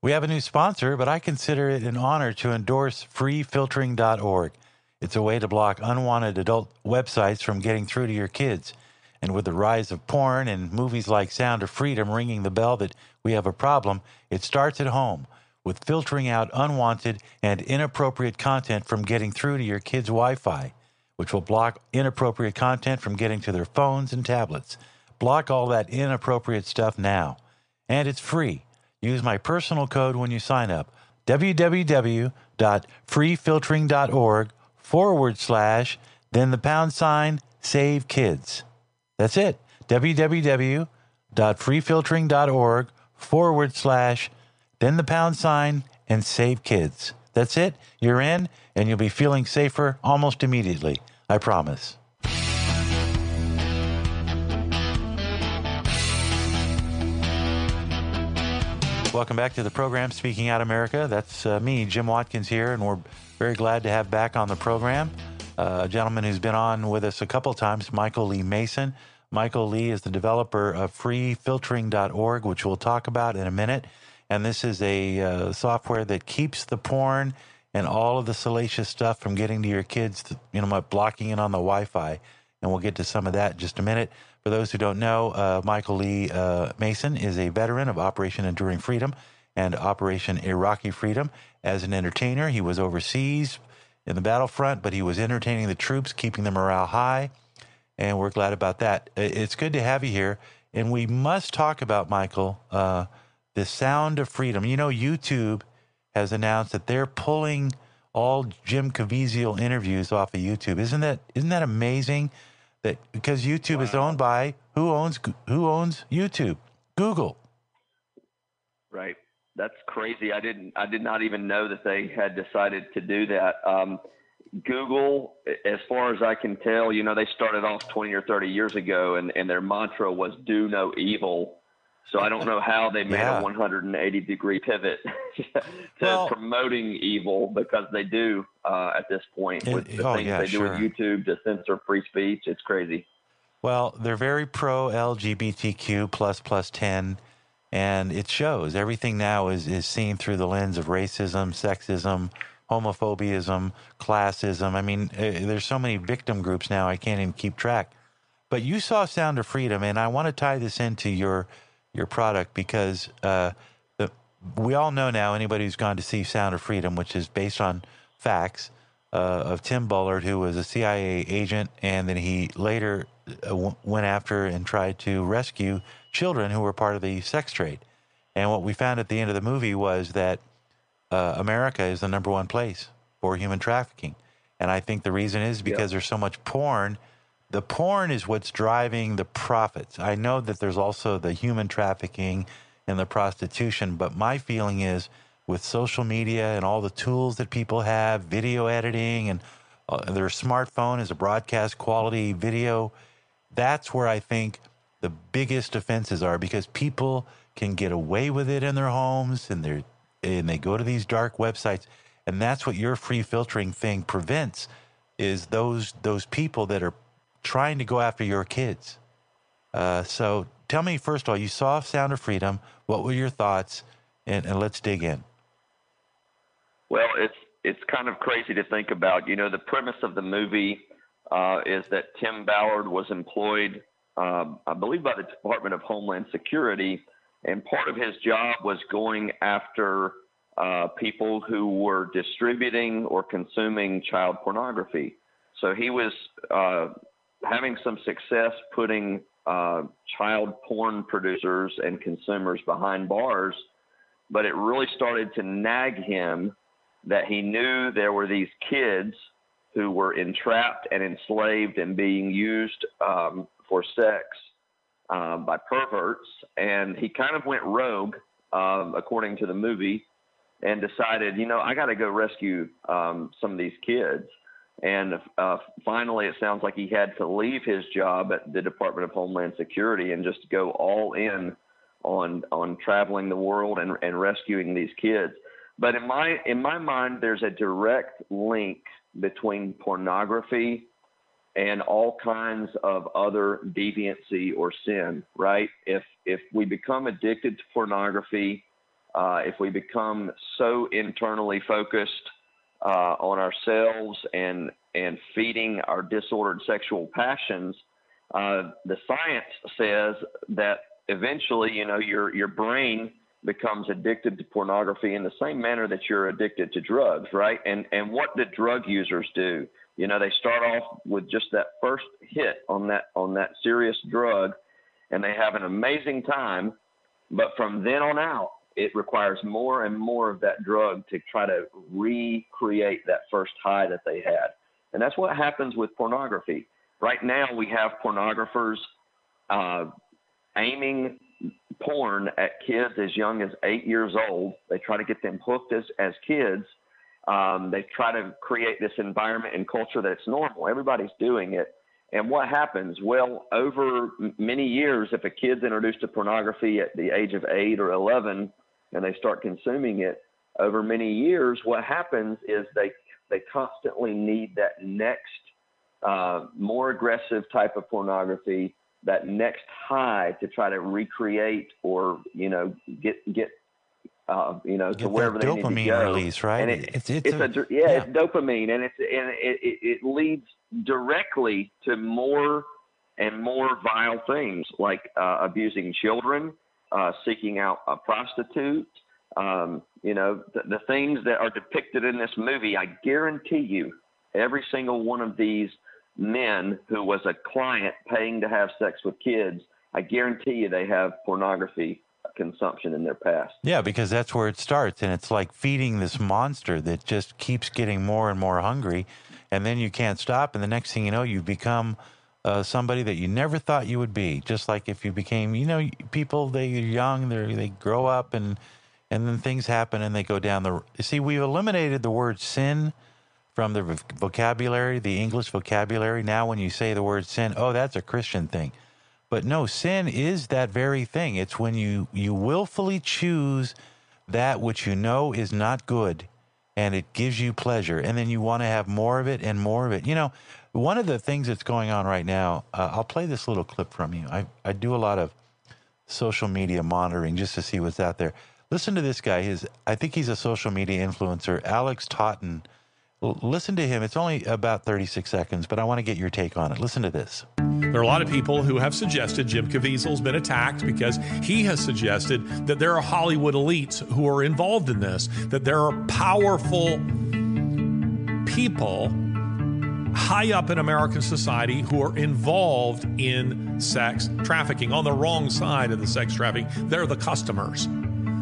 We have a new sponsor, but I consider it an honor to endorse freefiltering.org. It's a way to block unwanted adult websites from getting through to your kids. And with the rise of porn and movies like Sound of Freedom ringing the bell that we have a problem, it starts at home with filtering out unwanted and inappropriate content from getting through to your kids' Wi Fi, which will block inappropriate content from getting to their phones and tablets. Block all that inappropriate stuff now. And it's free. Use my personal code when you sign up www.freefiltering.org forward slash, then the pound sign, save kids. That's it. www.freefiltering.org forward slash, then the pound sign, and save kids. That's it. You're in, and you'll be feeling safer almost immediately. I promise. Welcome back to the program, Speaking Out America. That's uh, me, Jim Watkins, here, and we're very glad to have back on the program uh, a gentleman who's been on with us a couple times, Michael Lee Mason. Michael Lee is the developer of freefiltering.org, which we'll talk about in a minute. And this is a uh, software that keeps the porn and all of the salacious stuff from getting to your kids, to, you know, blocking it on the Wi Fi. And we'll get to some of that in just a minute. For those who don't know, uh, Michael Lee uh, Mason is a veteran of Operation Enduring Freedom and Operation Iraqi Freedom. As an entertainer, he was overseas in the battlefront, but he was entertaining the troops, keeping the morale high. And we're glad about that. It's good to have you here. And we must talk about, Michael, uh, the sound of freedom. You know, YouTube has announced that they're pulling all Jim Caviezel interviews off of YouTube. Isn't that isn't that amazing? That because YouTube wow. is owned by who owns who owns YouTube? Google. Right. That's crazy. I didn't. I did not even know that they had decided to do that. Um, Google, as far as I can tell, you know, they started off 20 or 30 years ago, and, and their mantra was "Do no evil." So I don't know how they made yeah. a 180 degree pivot to well, promoting evil because they do uh, at this point with the oh, things yeah, they do sure. with YouTube to censor free speech. It's crazy. Well, they're very pro LGBTQ plus plus 10, and it shows. Everything now is, is seen through the lens of racism, sexism, homophobiaism, classism. I mean, uh, there's so many victim groups now, I can't even keep track. But you saw Sound of Freedom, and I want to tie this into your your product because uh, the, we all know now anybody who's gone to see Sound of Freedom, which is based on facts uh, of Tim Ballard, who was a CIA agent, and then he later uh, w- went after and tried to rescue children who were part of the sex trade. And what we found at the end of the movie was that uh, America is the number one place for human trafficking. And I think the reason is because there's so much porn the porn is what's driving the profits. I know that there's also the human trafficking and the prostitution, but my feeling is with social media and all the tools that people have, video editing and uh, their smartphone is a broadcast quality video, that's where I think the biggest offenses are because people can get away with it in their homes and they and they go to these dark websites and that's what your free filtering thing prevents is those those people that are trying to go after your kids. Uh, so tell me, first of all, you saw Sound of Freedom. What were your thoughts? And, and let's dig in. Well, it's it's kind of crazy to think about. You know, the premise of the movie uh, is that Tim Ballard was employed, um, I believe, by the Department of Homeland Security, and part of his job was going after uh, people who were distributing or consuming child pornography. So he was uh, having some success putting uh, child porn producers and consumers behind bars, but it really started to nag him that he knew there were these kids who were entrapped and enslaved and being used um, for sex uh, by perverts. And he kind of went rogue, um, according to the movie, and decided, you know, I got to go rescue um, some of these kids. And uh, finally, it sounds like he had to leave his job at the Department of Homeland Security and just go all in on on traveling the world and, and rescuing these kids. But in my in my mind, there's a direct link between pornography and all kinds of other deviancy or sin. Right? If if we become addicted to pornography, uh, if we become so internally focused uh, on ourselves and and feeding our disordered sexual passions, uh, the science says that eventually, you know, your your brain becomes addicted to pornography in the same manner that you're addicted to drugs, right? And and what did drug users do? You know, they start off with just that first hit on that on that serious drug, and they have an amazing time. But from then on out, it requires more and more of that drug to try to recreate that first high that they had. And that's what happens with pornography. Right now, we have pornographers uh, aiming porn at kids as young as eight years old. They try to get them hooked as, as kids. Um, they try to create this environment and culture that's normal. Everybody's doing it. And what happens? Well, over many years, if a kid's introduced to pornography at the age of eight or 11 and they start consuming it, over many years, what happens is they, they constantly need that next, uh, more aggressive type of pornography that next high to try to recreate or you know get get uh, you know Get to wherever they need to dopamine go. release, right? And it, It's- it's, it's a, a- yeah, yeah. it's dopamine, and it's and it, it, it leads directly to more and more vile things like uh, abusing children, uh, seeking out a prostitute. Um, you know, the, the things that are depicted in this movie, I guarantee you, every single one of these men who was a client paying to have sex with kids, I guarantee you they have pornography consumption in their past. Yeah, because that's where it starts. And it's like feeding this monster that just keeps getting more and more hungry. And then you can't stop. And the next thing you know, you become uh, somebody that you never thought you would be. Just like if you became, you know, people, they're young, they they grow up and, and then things happen and they go down the. You see, we've eliminated the word sin from the vocabulary, the English vocabulary. Now, when you say the word sin, oh, that's a Christian thing. But no, sin is that very thing. It's when you, you willfully choose that which you know is not good and it gives you pleasure. And then you want to have more of it and more of it. You know, one of the things that's going on right now, uh, I'll play this little clip from you. I, I do a lot of social media monitoring just to see what's out there. Listen to this guy. His, I think he's a social media influencer, Alex Totten. L- Listen to him. It's only about 36 seconds, but I want to get your take on it. Listen to this. There are a lot of people who have suggested Jim Caviezel's been attacked because he has suggested that there are Hollywood elites who are involved in this, that there are powerful people high up in American society who are involved in sex trafficking on the wrong side of the sex trafficking. They're the customers.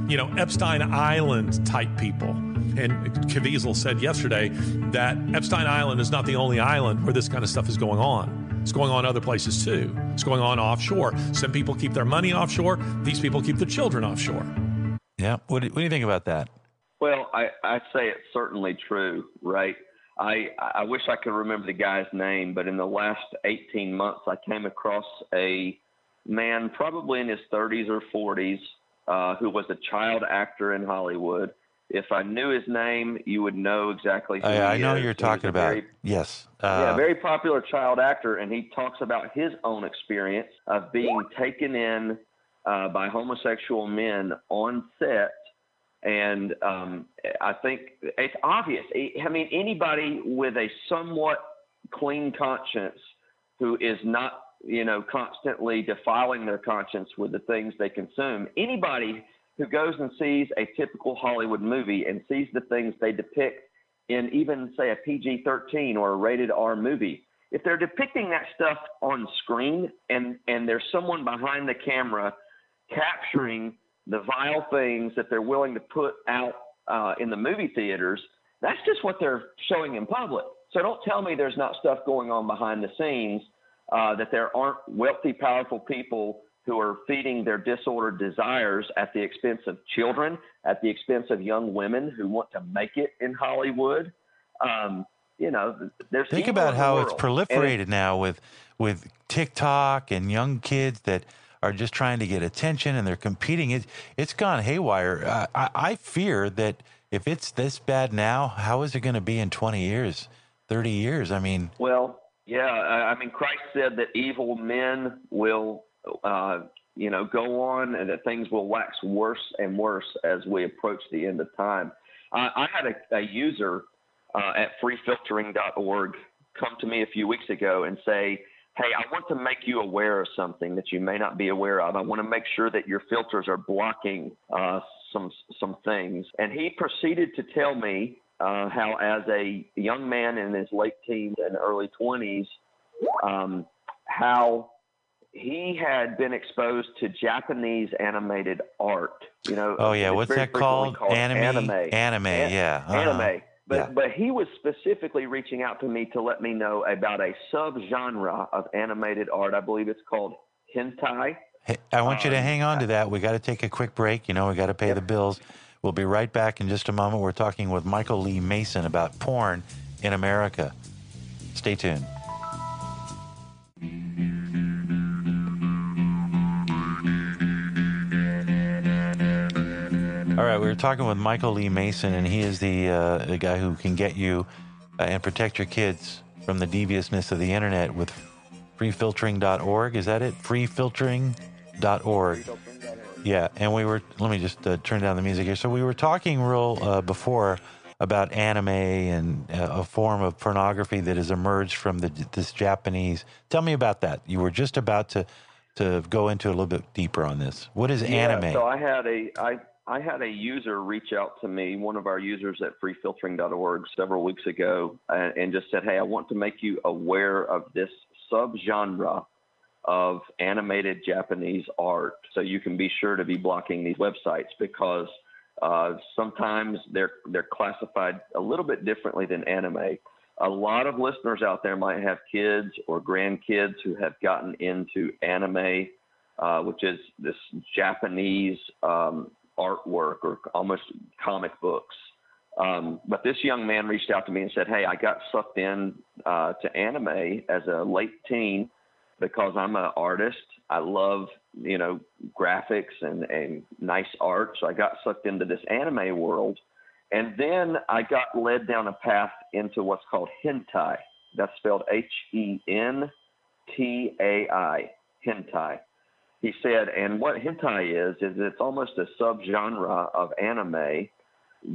You know, Epstein Island type people. And Caviezel said yesterday that Epstein Island is not the only island where this kind of stuff is going on. It's going on other places too. It's going on offshore. Some people keep their money offshore. These people keep their children offshore. Yeah. What do, what do you think about that? Well, I, I'd say it's certainly true, right? I, I wish I could remember the guy's name, but in the last 18 months, I came across a man, probably in his 30s or 40s, uh, who was a child actor in Hollywood. If I knew his name, you would know exactly who I, he I know is. you're talking about. very- yes. yeah, Uh, very popular child actor, and he talks about his own experience of being taken in uh, by homosexual men on set. And um, I think it's obvious. I mean, anybody with a somewhat clean conscience who is not, you know, constantly defiling their conscience with the things they consume, anybody who goes and sees a typical Hollywood movie and sees the things they depict in even say a PG 13 or a rated R movie, if they're depicting that stuff on screen and, and there's someone behind the camera capturing the vile things that they're willing to put out uh, in the movie theaters, that's just what they're showing in public. So don't tell me there's not stuff going on behind the scenes, uh, that there aren't wealthy, powerful people who are feeding their disordered desires at the expense of children, at the expense of young women who want to make it in Hollywood. Um, you know, there's think about how it's world. Proliferated now with with TikTok and young kids that are just trying to get attention and they're competing. It, it's gone haywire. I, I, I fear that if it's this bad now, how is it going to be in 20 years, 30 years? I mean, Well, yeah, I I mean, Christ said that evil men will uh, you know, go on and that things will wax worse and worse as we approach the end of time. I, I had a, a user uh, at freefiltering.org come to me a few weeks ago and say, Hey, I want to make you aware of something that you may not be aware of. I want to make sure that your filters are blocking uh, some some things. And he proceeded to tell me uh, how, as a young man in his late teens and early 20s, um, how he had been exposed to Japanese animated art. You know. Oh yeah, what's that called? called? Anime. Anime. Anime. An- yeah. uh-huh. Anime. But Yeah. but he was specifically reaching out to me to let me know about a subgenre of animated art. I believe it's called hentai. Hey, I want you to Um, hang on to that. We got to take a quick break. You know, we got to pay the bills. We'll be right back in just a moment. We're talking with Michael Lee Mason about porn in America. Stay tuned. All right, we were talking with Michael Lee Mason, and he is the uh, the guy who can get you uh, and protect your kids from the deviousness of the internet with freefiltering.org. Is that it? Freefiltering.org. Yeah, and we were. Let me just uh, turn down the music here. So we were talking real uh, before about anime and uh, a form of pornography that has emerged from the, this Japanese. Tell me about that. You were just about to to go into a little bit deeper on this. What is anime? So I had a I I had a user reach out to me, one of our users at freefiltering.org several weeks ago, and, and just said, "Hey, I want to make you aware of this subgenre of animated Japanese art, so you can be sure to be blocking these websites because uh, sometimes they're they're classified a little bit differently than anime." a lot of listeners out there might have kids or grandkids who have gotten into anime, uh, which is this Japanese um, artwork or almost comic books. Um, but this young man reached out to me and said, "Hey, I got sucked in uh, to anime as a late teen because I'm an artist. I love you know graphics and, and nice art, so I got sucked into this anime world." And then I got led down a path into what's called hentai. That's spelled H E N T A I, hentai. He said, and what hentai is, is it's almost a subgenre of anime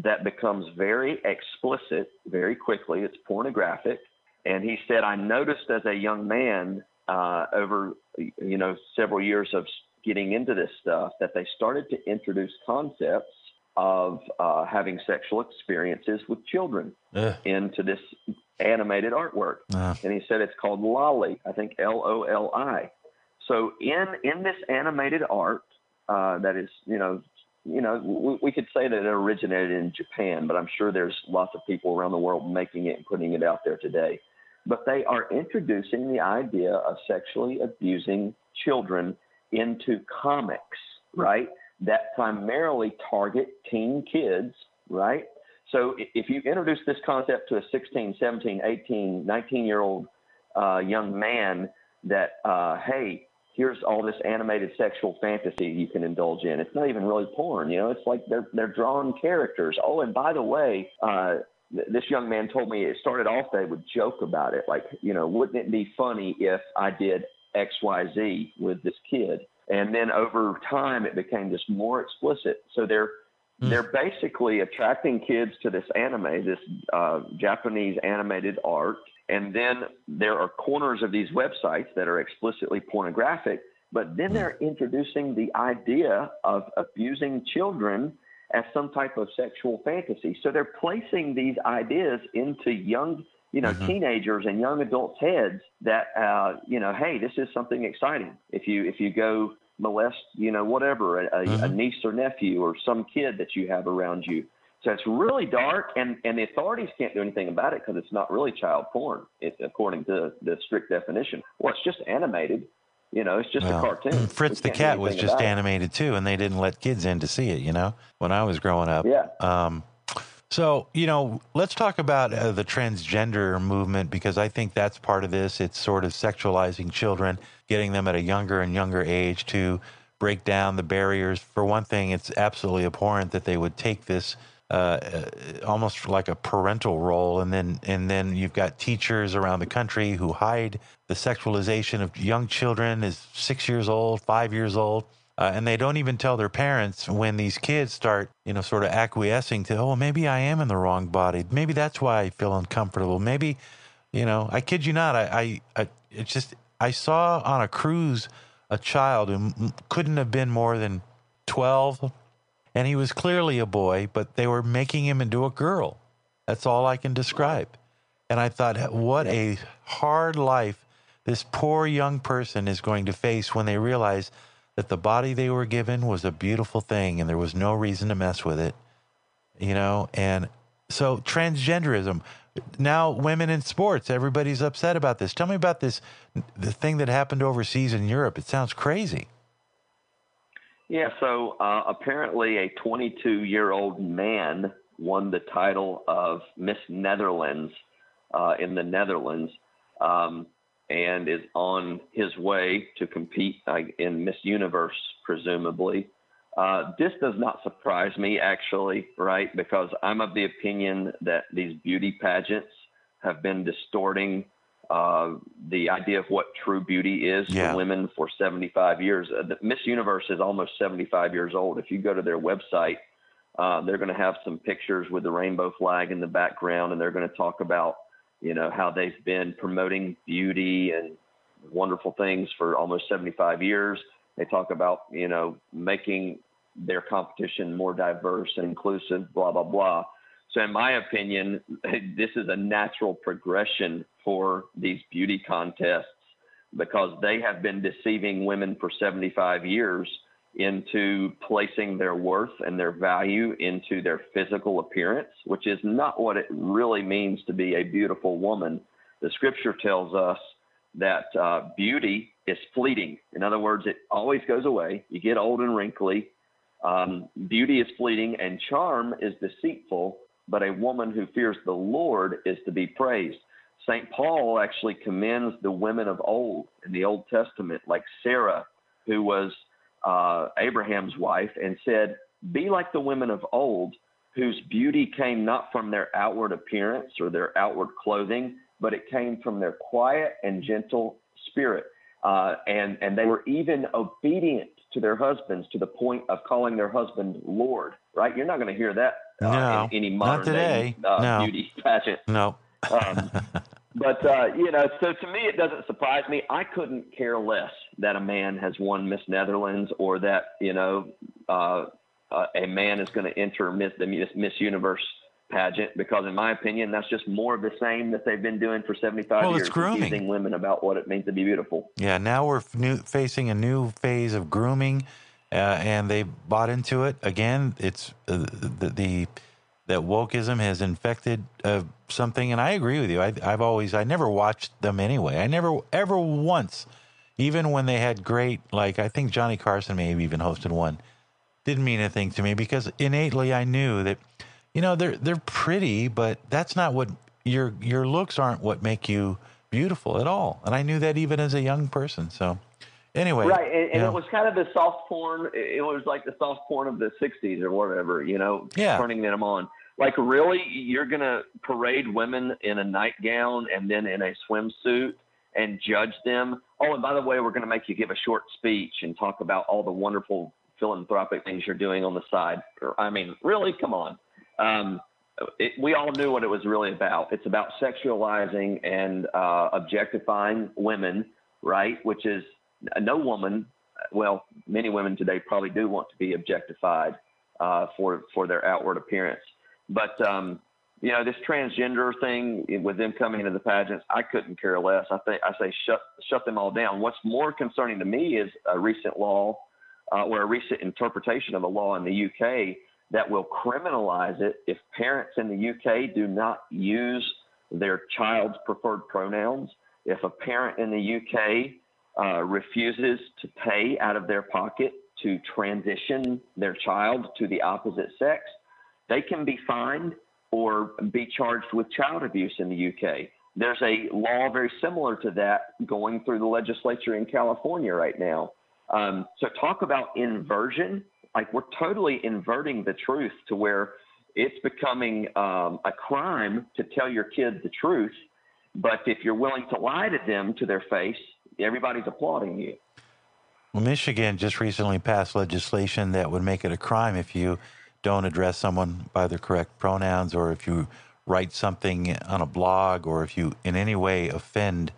that becomes very explicit very quickly. It's pornographic. And he said, I noticed as a young man uh, over, you know, several years of getting into this stuff that they started to introduce concepts of uh, having sexual experiences with children Ugh. into this animated artwork. Uh, And he said it's called loli. I think L O L I. So in in this animated art uh, that is, you know, you know, we, we could say that it originated in Japan, but I'm sure there's lots of people around the world making it and putting it out there today. But they are introducing the idea of sexually abusing children into comics, right? That primarily target teen kids, right? So if you introduce this concept to a 16, 17, 18, 19 year old uh, young man that, uh, hey, here's all this animated sexual fantasy you can indulge in. It's not even really porn, you know. It's like they're they're drawn characters. Oh, and by the way, uh, th- this young man told me it started off they would joke about it, like you know, wouldn't it be funny if I did X Y Z with this kid? And then over time, it became just more explicit. So they're they're basically attracting kids to this anime, this uh, Japanese animated art, and then there are corners of these websites that are explicitly pornographic. But then they're introducing the idea of abusing children as some type of sexual fantasy. So they're placing these ideas into young, you know, Mhm. teenagers and young adults' heads that, uh, you know, hey, this is something exciting. If you if you go molest, you know, whatever, a, a, a niece or nephew or some kid that you have around you. So it's really dark, and, and the authorities can't do anything about it because it's not really child porn, it, according to the strict definition. Well, it's just animated. You know, it's just well, a cartoon. Fritz the cat was just about it. animated too, and they didn't let kids in to see it. You know, when I was growing up. Yeah. Um, so, you know, let's talk about uh, the transgender movement because I think that's part of this. It's sort of sexualizing children, getting them at a younger and younger age to break down the barriers. For one thing, it's absolutely abhorrent that they would take this uh, almost like a parental role, and then and then you've got teachers around the country who hide the sexualization of young children is six years old, five years old. Uh, and they don't even tell their parents when these kids start, you know, sort of acquiescing to, oh, maybe I am in the wrong body. Maybe that's why I feel uncomfortable. Maybe, you know, I kid you not. I, I, I it's just, I saw on a cruise a child who couldn't have been more than 12, and he was clearly a boy, but they were making him into a girl. That's all I can describe. And I thought, what a hard life this poor young person is going to face when they realize that the body they were given was a beautiful thing and there was no reason to mess with it. You know, and so transgenderism. Now, women in sports, everybody's upset about this. Tell me about this, the thing that happened overseas in Europe. It sounds crazy. Yeah, so uh, apparently a 22 year old man won the title of Miss Netherlands uh, in the Netherlands um, and is on his way to compete uh, in Miss Universe, presumably. Uh, this does not surprise me, actually, right? Because I'm of the opinion that these beauty pageants have been distorting uh, the idea of what true beauty is yeah. for women for 75 years. Uh, Miss Universe is almost 75 years old. If you go to their website, uh, they're going to have some pictures with the rainbow flag in the background, and they're going to talk about, you know, how they've been promoting beauty and wonderful things for almost 75 years. They talk about, you know, making their competition more diverse and inclusive, blah, blah, blah. So, in my opinion, this is a natural progression for these beauty contests because they have been deceiving women for 75 years into placing their worth and their value into their physical appearance, which is not what it really means to be a beautiful woman. The scripture tells us that uh, beauty is fleeting. In other words, it always goes away. You get old and wrinkly. Um, beauty is fleeting, and charm is deceitful but a woman who fears the Lord is to be praised. St. Paul actually commends the women of old in the Old Testament, like Sarah, who was uh, Abraham's wife, and said, Be like the women of old, whose beauty came not from their outward appearance or their outward clothing, but it came from their quiet and gentle spirit. Uh, and, and they were even obedient to their husbands to the point of calling their husband Lord, right? You're not going to hear that uh, no, in any modern not today. Day, uh, no. beauty pageant. No. um, but uh, you know, so to me, it doesn't surprise me. I couldn't care less that a man has won Miss Netherlands, or that you know, uh, uh, a man is going to enter Miss the Miss, Universe pageant because, in my opinion, that's just more of the same that they've been doing for 75 well, years, it's grooming. teaching women about what it means to be beautiful. Yeah, now we're new, facing a new phase of grooming, uh, and they bought into it again. It's uh, the, the that wokeism has infected uh, something, and I agree with you. I, I've always, I never watched them anyway. I never, ever once, even when they had great, like I think Johnny Carson maybe even hosted one, didn't mean anything to me because innately I knew that, you know, they're they're pretty, but that's not what your your looks aren't what make you beautiful at all. And I knew that even as a young person. So anyway, right, and, and it was kind of the soft porn. It was like the soft porn of the '60s or whatever, you know, yeah. turning them on. Like, really, you're gonna parade women in a nightgown and then in a swimsuit and judge them? Oh, and by the way, we're gonna make you give a short speech and talk about all the wonderful philanthropic things you're doing on the side. I mean, really, come on. Um, it, we all knew what it was really about. It's about sexualizing and uh, objectifying women, right? Which is no woman, well, many women today probably do want to be objectified uh, for for their outward appearance. But um, you know, this transgender thing with them coming into the pageants, I couldn't care less. I think I say shut shut them all down. What's more concerning to me is a recent law uh, or a recent interpretation of a law in the UK that will criminalize it if parents in the UK do not use their child's preferred pronouns. If a parent in the UK uh, refuses to pay out of their pocket to transition their child to the opposite sex, they can be fined or be charged with child abuse in the UK. There's a law very similar to that going through the legislature in California right now. Um, so, talk about inversion. Like, we're totally inverting the truth to where it's becoming um, a crime to tell your kid the truth. But if you're willing to lie to them to their face, everybody's applauding you. Well, Michigan just recently passed legislation that would make it a crime if you don't address someone by their correct pronouns or if you write something on a blog or if you in any way offend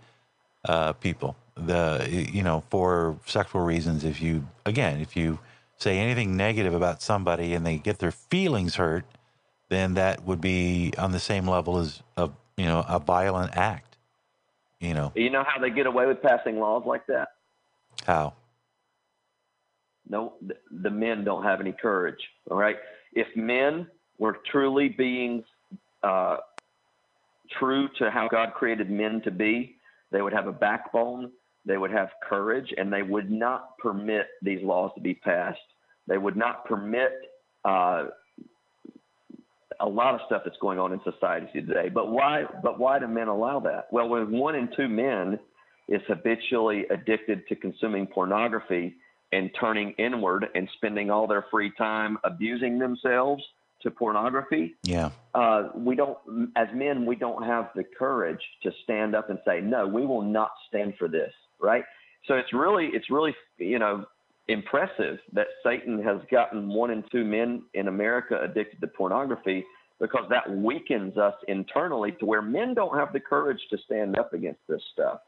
uh, people the you know for sexual reasons if you again if you say anything negative about somebody and they get their feelings hurt then that would be on the same level as a you know a violent act you know. You know how they get away with passing laws like that? How? No the, men don't have any courage all right? If men were truly beings uh, true to how god created men to be they would have a backbone they would have courage, and they would not permit these laws to be passed. They would not permit uh, a lot of stuff that's going on in society today. But why? But why do men allow that? Well, when one in two men is habitually addicted to consuming pornography and turning inward and spending all their free time abusing themselves to pornography. Yeah. Uh, we don't, as men, we don't have the courage to stand up and say, no, we will not stand for this right? So it's really it's really you know impressive that Satan has gotten one in two men in America addicted to pornography because that weakens us internally to where men don't have the courage to stand up against this stuff.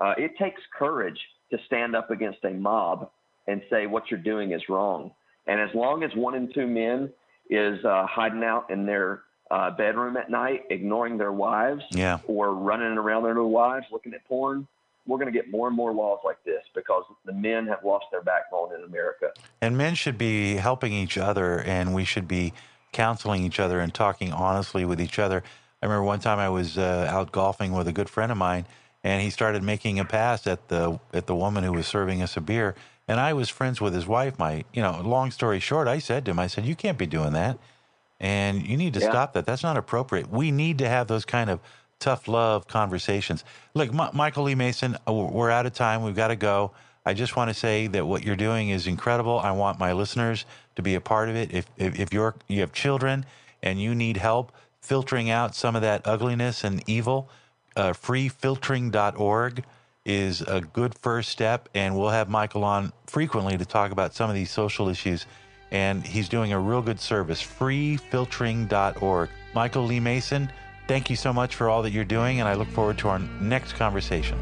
Uh, it takes courage to stand up against a mob and say what you're doing is wrong. And as long as one in two men is uh, hiding out in their uh, bedroom at night, ignoring their wives, yeah. or running around their little wives looking at porn, we're going to get more and more laws like this because the men have lost their backbone in America. And men should be helping each other, and we should be counseling each other and talking honestly with each other. I remember one time I was uh, out golfing with a good friend of mine, and he started making a pass at the at the woman who was serving us a beer. And I was friends with his wife. My, you know, long story short, I said to him, I said, "You can't be doing that, and you need to yeah. stop that. That's not appropriate. We need to have those kind of tough love conversations. Look, M- Michael Lee Mason, uh, we're out of time. We've got to go. I just want to say that what you're doing is incredible. I want my listeners to be a part of it. If if, if you're you have children and you need help filtering out some of that ugliness and evil, uh, freefiltering.org is a good first step. And we'll have Michael on frequently to talk about some of these social issues. And he's doing a real good service. Freefiltering.org. Michael Lee Mason Thank you so much for all that you're doing, and I look forward to our next conversation.